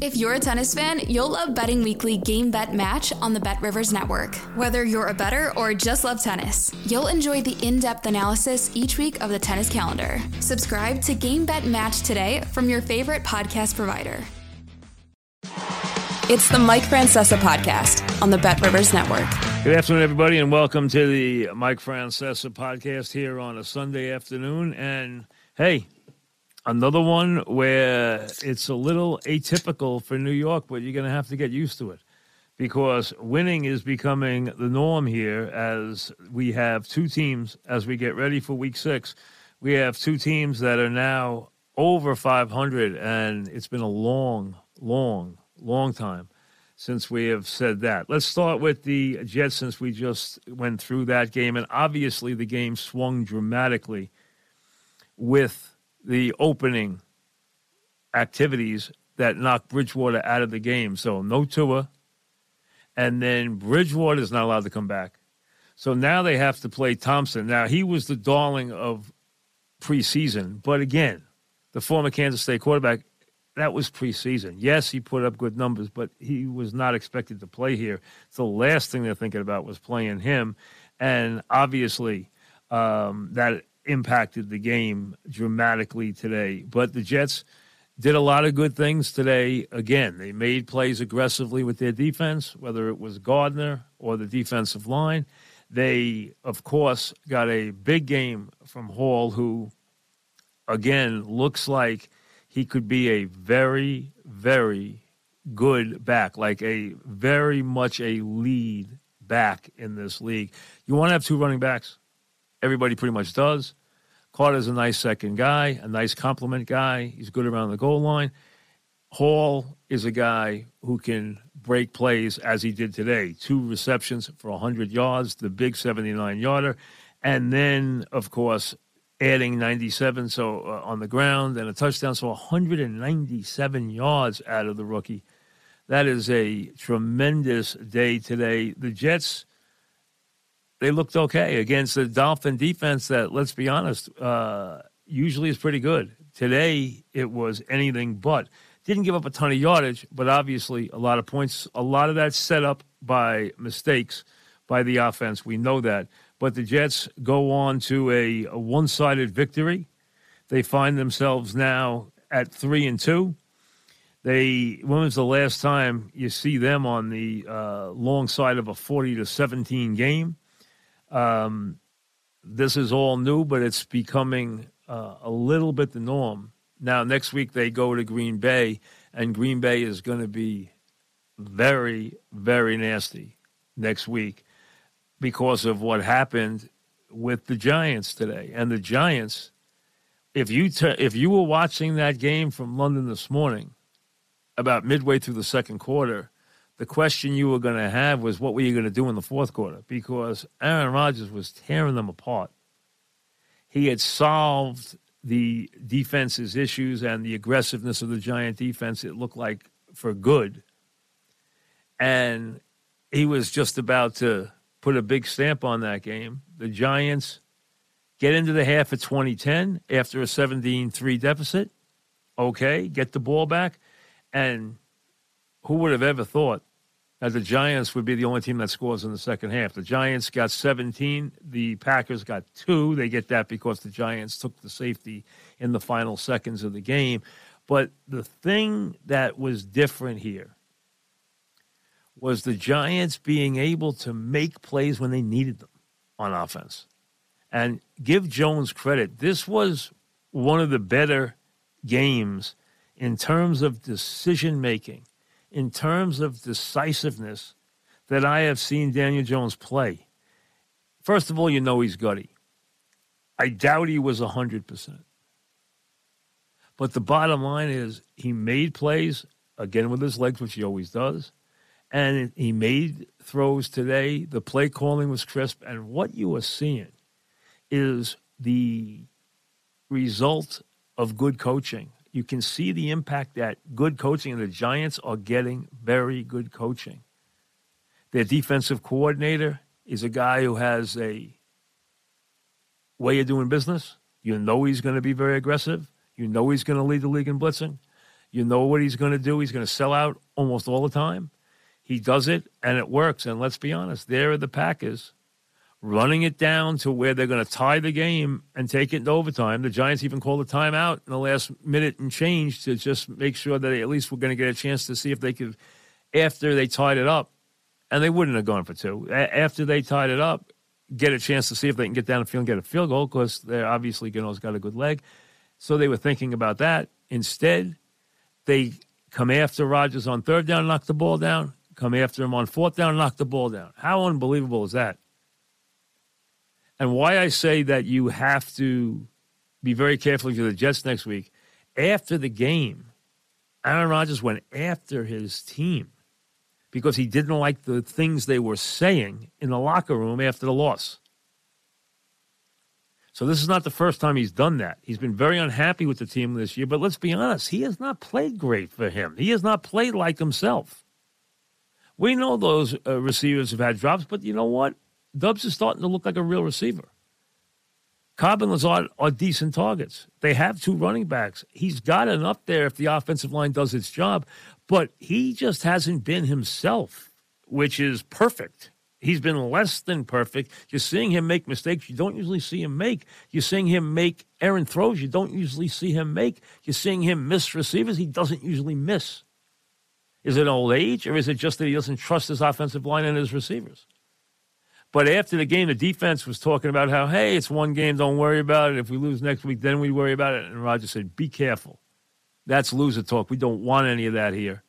If you're a tennis fan, you'll love Betting Weekly Game Bet Match on the Bet Rivers Network. Whether you're a better or just love tennis, you'll enjoy the in depth analysis each week of the tennis calendar. Subscribe to Game Bet Match today from your favorite podcast provider. It's the Mike Francesa podcast on the Bet Rivers Network. Good afternoon, everybody, and welcome to the Mike Francesa podcast here on a Sunday afternoon. And hey, another one where it's a little atypical for New York, but you're going to have to get used to it because winning is becoming the norm here as we have two teams as we get ready for week six. We have two teams that are now over 500, and it's been a long, long, long time since we have said that. Let's start with the Jets since we just went through that game, and obviously the game swung dramatically with the opening activities that knocked Bridgewater out of the game. So no Tua, and then Bridgewater is not allowed to come back. So now they have to play Thompson. Now he was the darling of preseason, but again, the former Kansas State quarterback, that was preseason. Yes, he put up good numbers, but he was not expected to play here. So the last thing they're thinking about was playing him, and obviously um, that impacted the game dramatically today. But the Jets did a lot of good things today. Again, they made plays aggressively with their defense, whether it was Gardner or the defensive line. They, of course, got a big game from Hall, who, again, looks like he could be a very, very good back, like a very much a lead back in this league. You want to have two running backs. Everybody pretty much does. Carter's a nice second guy, a nice compliment guy. He's good around the goal line. Hall is a guy who can break plays as he did today. Two receptions for 100 yards, the big 79 yarder. And then, of course, adding 97 so uh, on the ground and a touchdown. So 197 yards out of the rookie. That is a tremendous day today. The Jets they looked okay against the Dolphin defense that, let's be honest, uh, usually is pretty good. Today, it was anything but. Didn't give up a ton of yardage, but obviously a lot of points. A lot of that set up by mistakes by the offense. We know that. But the Jets go on to a, a one sided victory. They find themselves now at three and two. They when was the last time you see them on the uh, long side of a forty to seventeen game? Um, this is all new, but it's becoming uh, a little bit the norm. Now, next week they go to Green Bay, and Green Bay is going to be very, very nasty next week because of what happened with the Giants today. And the Giants, if you if you were watching that game from London this morning, about midway through the second quarter, the question you were going to have was what were you going to do in the fourth quarter? Because Aaron Rodgers was tearing them apart. He had solved the defense's issues and the aggressiveness of the Giant defense, it looked like for good. And he was just about to put a big stamp on that game. The Giants get into the half of 2010 after a 17 3 deficit. Okay, get the ball back. And who would have ever thought that the Giants would be the only team that scores in the second half? The Giants got 17. The Packers got two. They get that because the Giants took the safety in the final seconds of the game. But the thing that was different here was the Giants being able to make plays when they needed them on offense. And give Jones credit. This was one of the better games in terms of decision making in terms of decisiveness that I have seen Daniel Jones play. First of all, you know he's gutty. I doubt he was 100%. But the bottom line is he made plays, again with his legs, which he always does, and he made throws today. The play calling was crisp, and what you are seeing is the result of good coaching. You can see the impact that good coaching, and the Giants are getting very good coaching. Their defensive coordinator is a guy who has a way of doing business. You know he's going to be very aggressive. You know he's going to lead the league in blitzing. You know what he's going to do. He's going to sell out almost all the time. He does it, and it works. And let's be honest, there are the Packers running it down to where they're going to tie the game and take it into overtime. The Giants even called a timeout in the last minute and change to just make sure that they at least were going to get a chance to see if they could, after they tied it up, and they wouldn't have gone for two. After they tied it up, get a chance to see if they can get down the field and get a field goal because they're obviously Gano's got a good leg. So they were thinking about that. Instead, they come after Rodgers on third down, knock the ball down. Come after him on fourth down, knock the ball down. How unbelievable is that? And why I say that you have to be very careful for the Jets next week. After the game, Aaron Rodgers went after his team because he didn't like the things they were saying in the locker room after the loss. So this is not the first time he's done that. He's been very unhappy with the team this year, but let's be honest, he has not played great for him. He has not played like himself. We know those uh, receivers have had drops, but you know what? Doubs is starting to look like a real receiver. Cobb and Lazard are decent targets. They have two running backs. He's got enough there if the offensive line does its job, but he just hasn't been himself, which is perfect. He's been less than perfect. You're seeing him make mistakes you don't usually see him make. You're seeing him make errant throws you don't usually see him make. You're seeing him miss receivers he doesn't usually miss. Is it old age, or is it just that he doesn't trust his offensive line and his receivers? But after the game, the defense was talking about how, hey, it's one game, don't worry about it. If we lose next week, then we worry about it. And Roger said, be careful. That's loser talk. We don't want any of that here.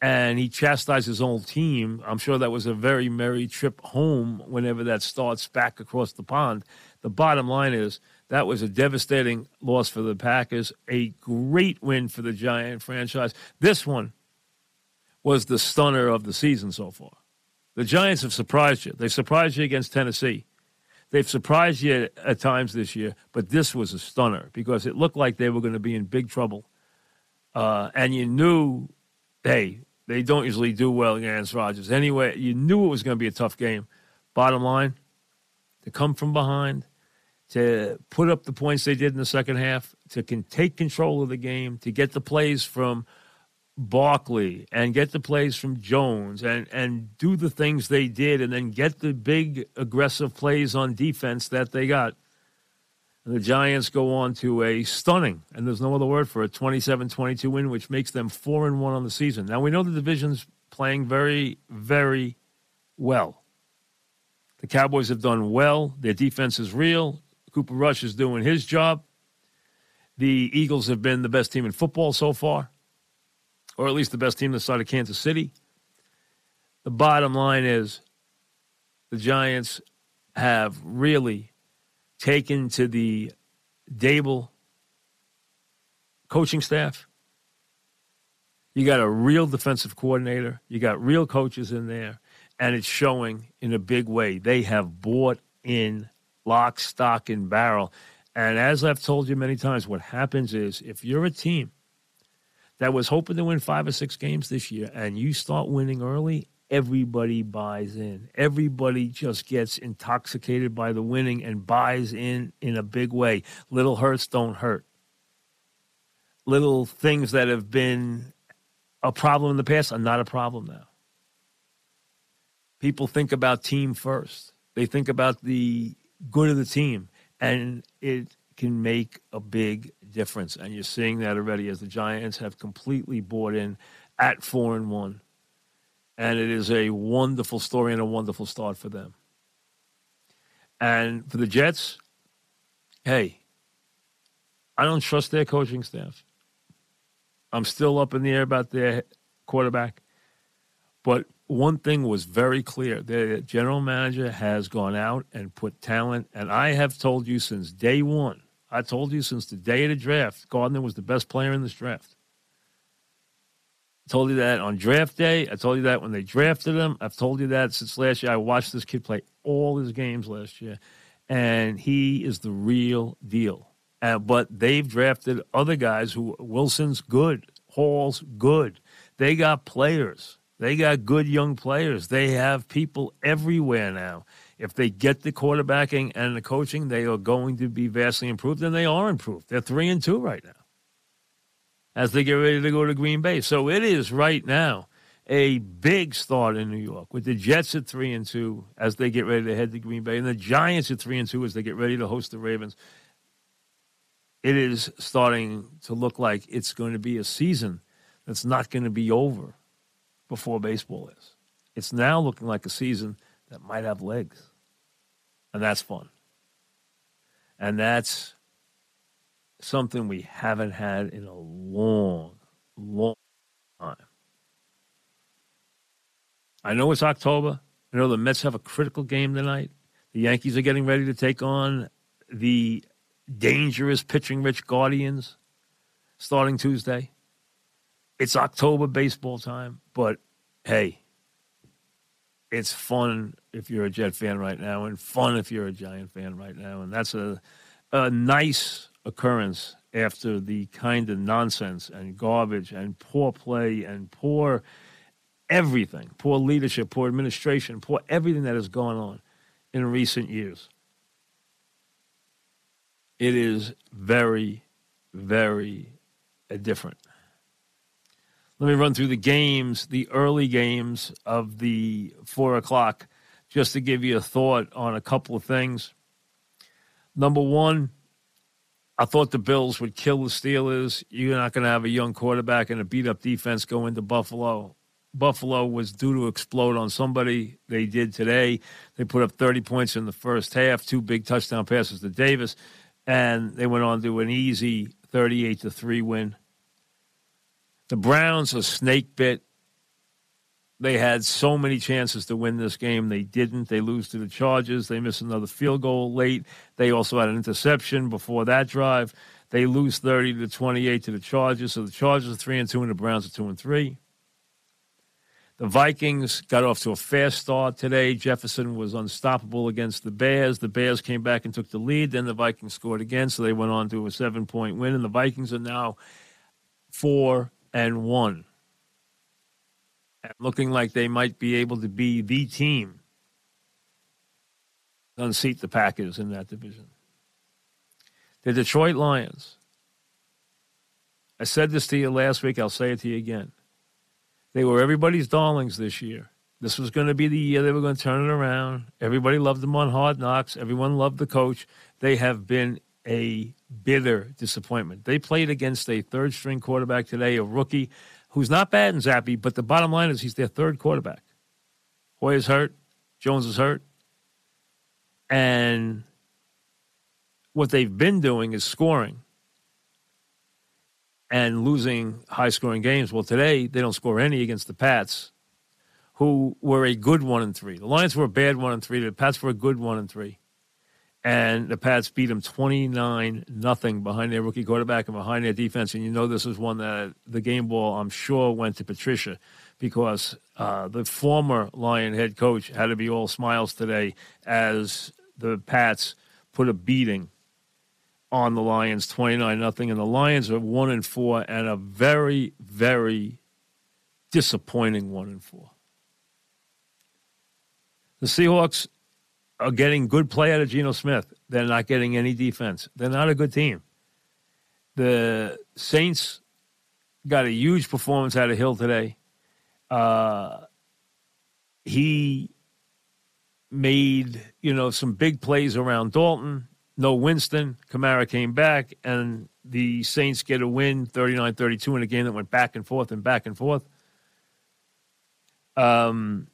And he chastised his own team. I'm sure that was a very merry trip home whenever that starts back across the pond. The bottom line is that was a devastating loss for the Packers, a great win for the Giant franchise. This one was the stunner of the season so far. The Giants have surprised you. They surprised you against Tennessee. They've surprised you at times this year, but this was a stunner because it looked like they were going to be in big trouble. Uh, and you knew, hey, they don't usually do well against Rodgers. Anyway, you knew it was going to be a tough game. Bottom line, to come from behind, to put up the points they did in the second half, to can take control of the game, to get the plays from – Barkley and get the plays from Jones and, and do the things they did and then get the big aggressive plays on defense that they got. And the Giants go on to a stunning, and there's no other word for a 27 22 win, which makes them 4 and 1 on the season. Now, we know the division's playing very, very well. The Cowboys have done well. Their defense is real. Cooper Rush is doing his job. The Eagles have been the best team in football so far or at least the best team this side of Kansas City. The bottom line is the Giants have really taken to the Daboll coaching staff. You got a real defensive coordinator, you got real coaches in there, and it's showing in a big way. They have bought in lock, stock, and barrel. And as I've told you many times, what happens is if you're a team that was hoping to win five or six games this year, and you start winning early, everybody buys in. Everybody just gets intoxicated by the winning and buys in in a big way. Little hurts don't hurt. Little things that have been a problem in the past are not a problem now. People think about team first. They think about the good of the team, and it can make a big difference. And you're seeing that already as the Giants have completely bought in at four and one. And it is a wonderful story and a wonderful start for them. And for the Jets, hey, I don't trust their coaching staff. I'm still up in the air about their quarterback. But one thing was very clear the general manager has gone out and put talent. And I have told you since day one I told you since the day of the draft, Gardner was the best player in this draft. I told you that on draft day. I told you that when they drafted him. I've told you that since last year. I watched this kid play all his games last year, and he is the real deal. Uh, but they've drafted other guys who Wilson's good, Hall's good. They got players. They got good young players. They have people everywhere now. If they get the quarterbacking and the coaching, they are going to be vastly improved, and they are improved. They're three and two right now as they get ready to go to Green Bay. So it is right now a big start in New York with the Jets at three and two as they get ready to head to Green Bay, and the Giants at three and two as they get ready to host the Ravens. It is starting to look like it's going to be a season that's not going to be over before baseball is. It's now looking like a season that might have legs. And that's fun. And that's something we haven't had in a long, long time. I know it's October. I know the Mets have a critical game tonight. The Yankees are getting ready to take on the dangerous pitching rich Guardians starting Tuesday. It's October baseball time, but hey, it's fun if you're a Jet fan right now, and fun if you're a Giant fan right now. And that's a, a nice occurrence after the kind of nonsense and garbage and poor play and poor everything, poor leadership, poor administration, poor everything that has gone on in recent years. It is very, very different. Let me run through the games, the early games of the four o'clock, just to give you a thought on a couple of things. Number one, I thought the Bills would kill the Steelers. You're not going to have a young quarterback and a beat up defense go into Buffalo. Buffalo was due to explode on somebody. They did today. They put up 30 points in the first half, two big touchdown passes to Davis, and they went on to an easy 38 to 3 win. The Browns are snake bit. They had so many chances to win this game. They didn't. They lose to the Chargers. They miss another field goal late. They also had an interception before that drive. They lose 30 to 28 to the Chargers. So the Chargers are 3 and 2 and the Browns are 2 and 3. The Vikings got off to a fast start today. Jefferson was unstoppable against the Bears. The Bears came back and took the lead. Then the Vikings scored again, so they went on to a seven point win. And the Vikings are now 4 and 1 and looking like they might be able to be the team unseat the Packers in that division. The Detroit Lions. I said this to you last week. I'll say it to you again. They were everybody's darlings this year. This was going to be the year they were going to turn it around. Everybody loved them on Hard Knocks. Everyone loved the coach. They have been a bitter disappointment. They played against a third string quarterback today, a rookie who's not bad in Zappe, but the bottom line is he's their third quarterback. Hoyer's hurt, Jones is hurt, and what they've been doing is scoring and losing high scoring games. Well, today they don't score any against the Pats, who were a good one and three. The Lions were a bad one and three. The Pats were a good one and three and the Pats beat them 29 nothing behind their rookie quarterback and behind their defense. And you know this is one that the game ball, I'm sure, went to Patricia because uh, the former Lion head coach had to be all smiles today as the Pats put a beating on the Lions 29 nothing. And the Lions are 1 and 4 and a very, very disappointing 1 and 4. The Seahawks are getting good play out of Geno Smith. They're not getting any defense. They're not a good team. The Saints got a huge performance out of Hill today. Uh, he made you know some big plays around Dalton. No Winston. Kamara came back, and the Saints get a win 39 32 in a game that went back and forth and back and forth. Um,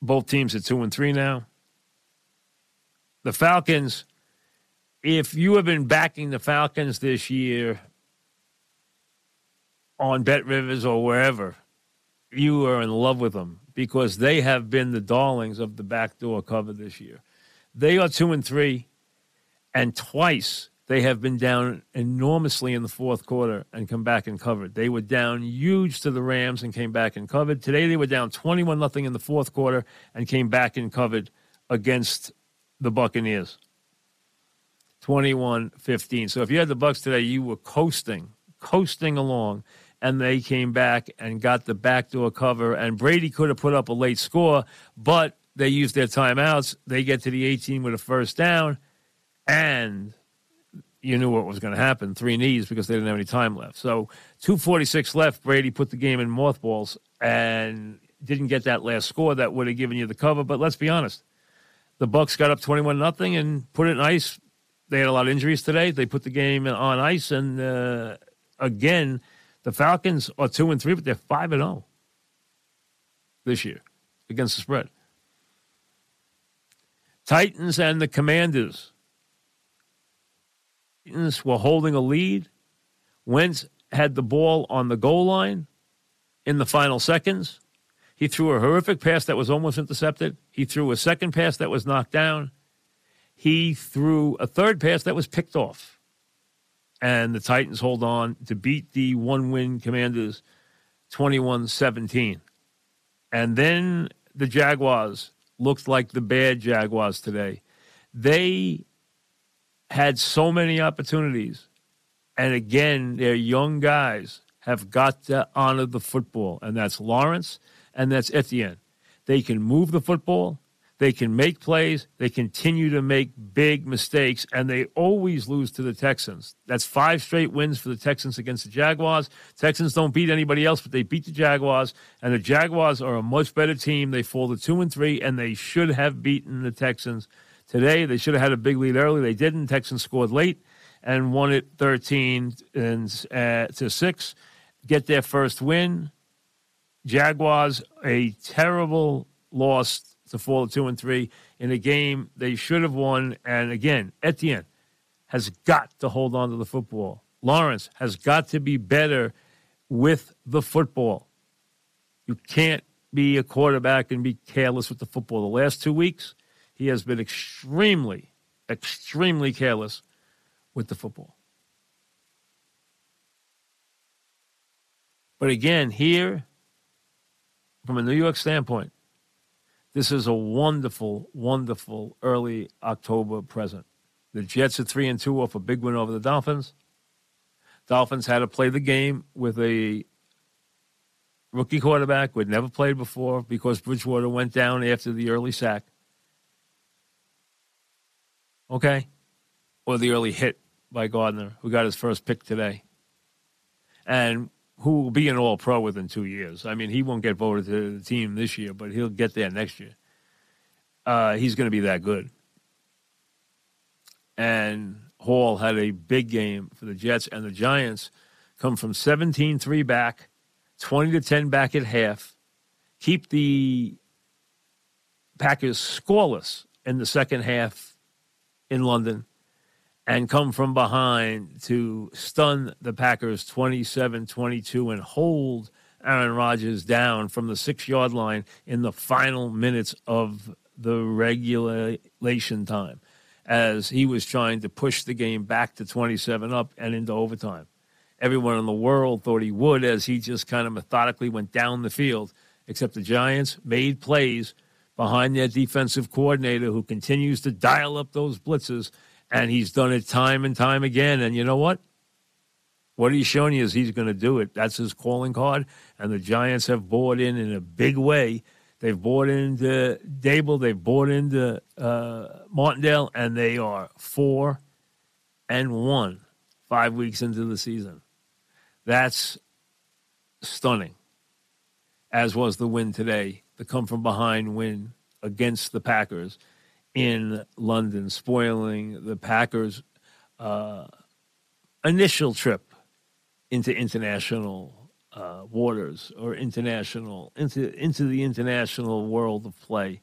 both teams at two and three now the Falcons, if you have been backing the Falcons this year on Bet Rivers or wherever, you are in love with them because they have been the darlings of the backdoor cover this year. They are two and three, and twice they have been down enormously in the fourth quarter and come back and covered. They were down huge to the Rams and came back and covered. Today they were down 21 nothing in the fourth quarter and came back and covered against the Buccaneers. 21-15. So if you had the Bucks today, you were coasting, coasting along and they came back and got the backdoor cover and Brady could have put up a late score, but they used their timeouts. They get to the 18 with a first down and you knew what was going to happen three knees because they didn't have any time left. So 246 left. Brady put the game in mothballs and didn't get that last score that would have given you the cover. But let's be honest, the Bucks got up 21 nothing and put it in ice. They had a lot of injuries today. They put the game on ice, and uh, again, the Falcons are two and three, but they're five and zero oh this year against the spread. Titans and the Commanders Titans were holding a lead. Wentz had the ball on the goal line in the final seconds. He threw a horrific pass that was almost intercepted. He threw a second pass that was knocked down. He threw a third pass that was picked off. And the Titans hold on to beat the one win Commanders 21 17. And then the Jaguars looked like the bad Jaguars today. They had so many opportunities. And again, their young guys have got to honor the football, and that's Lawrence and that's Etienne. They can move the football, they can make plays, they continue to make big mistakes, and they always lose to the Texans. That's five straight wins for the Texans against the Jaguars. Texans don't beat anybody else, but they beat the Jaguars, and the Jaguars are a much better team. They fall to two and three, and they should have beaten the Texans today. They should have had a big lead early. They didn't. Texans scored late and won it 13 and, uh, to 6. Get their first win. Jaguars, a terrible loss to fall to 2 and 3 in a game they should have won. And again, Etienne has got to hold on to the football. Lawrence has got to be better with the football. You can't be a quarterback and be careless with the football. The last two weeks, he has been extremely, extremely careless with the football. But again, here, from a New York standpoint, this is a wonderful, wonderful early October present. The Jets are three and two off a big win over the Dolphins. Dolphins had to play the game with a rookie quarterback who had never played before because Bridgewater went down after the early sack okay? Or the early hit by Gardner, who got his first pick today. And who will be an all pro within two years. I mean, he won't get voted to the team this year, but he'll get there next year. Uh, he's going to be that good. And Hall had a big game for the Jets, and the Giants come from 17 3 back, 20 to 10 back at half, keep the Packers scoreless in the second half in London and come from behind to stun the Packers 27 22 and hold Aaron Rodgers down from the six yard line in the final minutes of the regulation time as he was trying to push the game back to 27 up and into overtime. Everyone in the world thought he would as he just kind of methodically went down the field, except the Giants made plays behind their defensive coordinator who continues to dial up those blitzes, and he's done it time and time again. And you know what? What he's showing you is he's going to do it. That's his calling card, and the Giants have bought in in a big way. They've bought into Daboll, they've bought into uh, Martindale, and they are four and one five weeks into the season. That's stunning, as was the win today the come from behind win against the Packers in London, spoiling the Packers' uh, initial trip into international uh, waters or international into into the international world of play.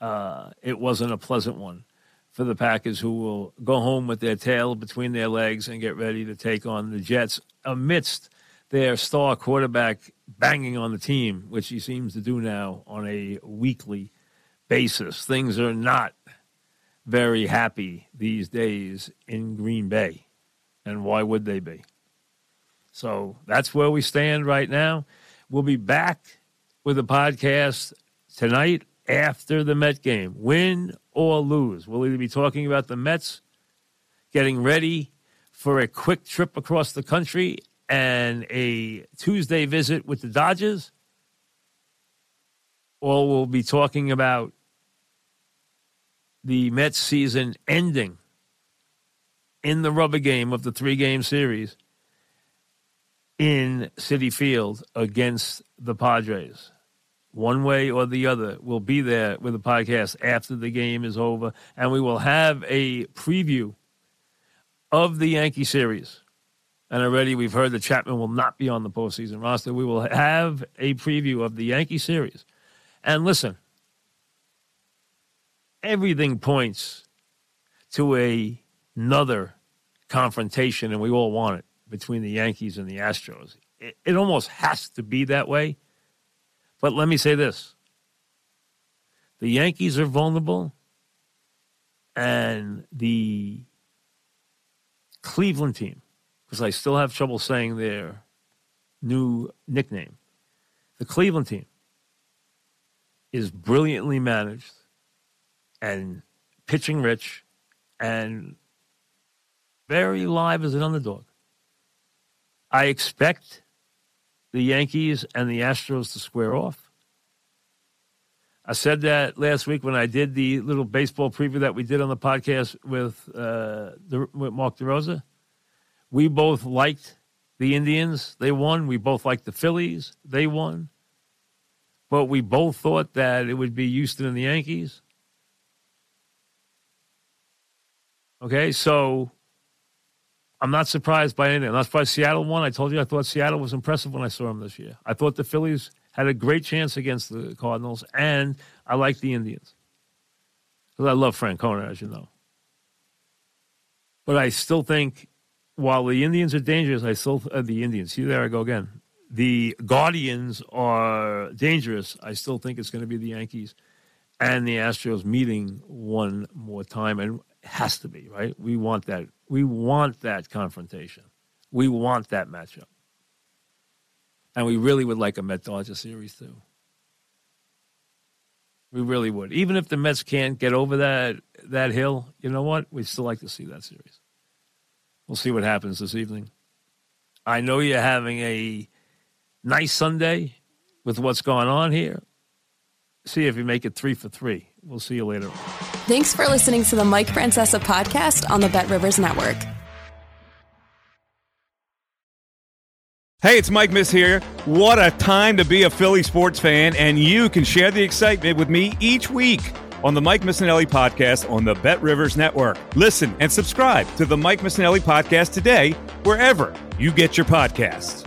Uh, it wasn't a pleasant one for the Packers, who will go home with their tail between their legs and get ready to take on the Jets amidst their star quarterback banging on the team, which he seems to do now on a weekly basis. Things are not very happy these days in Green Bay. And why would they be? So that's where we stand right now. We'll be back with a podcast tonight after the Met game, win or lose. We'll either be talking about the Mets getting ready for a quick trip across the country and a Tuesday visit with the Dodgers, or we'll be talking about the Mets season ending in the rubber game of the three game series in Citi Field against the Padres. One way or the other, we'll be there with the podcast after the game is over, and we will have a preview of the Yankee series. And already we've heard that Chapman will not be on the postseason roster. We will have a preview of the Yankee series. And listen, everything points to a, another confrontation, and we all want it between the Yankees and the Astros. It, it almost has to be that way. But let me say this the Yankees are vulnerable, and the Cleveland team, because I still have trouble saying their new nickname, the Cleveland team is brilliantly managed and pitching rich and very live as an underdog. I expect the Yankees and the Astros to square off. I said that last week when I did the little baseball preview that we did on the podcast with, uh, the, with Mark DeRosa. We both liked the Indians. They won. We both liked the Phillies. They won. But we both thought that it would be Houston and the Yankees. Okay, so I'm not surprised by anything. I'm not surprised Seattle won. I told you I thought Seattle was impressive when I saw them this year. I thought the Phillies had a great chance against the Cardinals, and I like the Indians. Because I love Francona, as you know. But I still think, while the Indians are dangerous, I still, uh, the Indians, see, there I go again. The Guardians are dangerous. I still think it's going to be the Yankees and the Astros meeting one more time. And has to be right. We want that. We want that confrontation. We want that matchup, and we really would like a Met Dodger series too. We really would. Even if the Mets can't get over that that hill, you know what? We'd still like to see that series. We'll see what happens this evening. I know you're having a nice Sunday with what's going on here. See if you make it three for three. We'll see you later. Thanks for listening to the Mike Francesa podcast on the Bet Rivers Network. Hey, it's Mike Miss here. What a time to be a Philly sports fan, and you can share the excitement with me each week on the Mike Missanelli podcast on the Bet Rivers Network. Listen and subscribe to the Mike Missanelli podcast today, wherever you get your podcasts.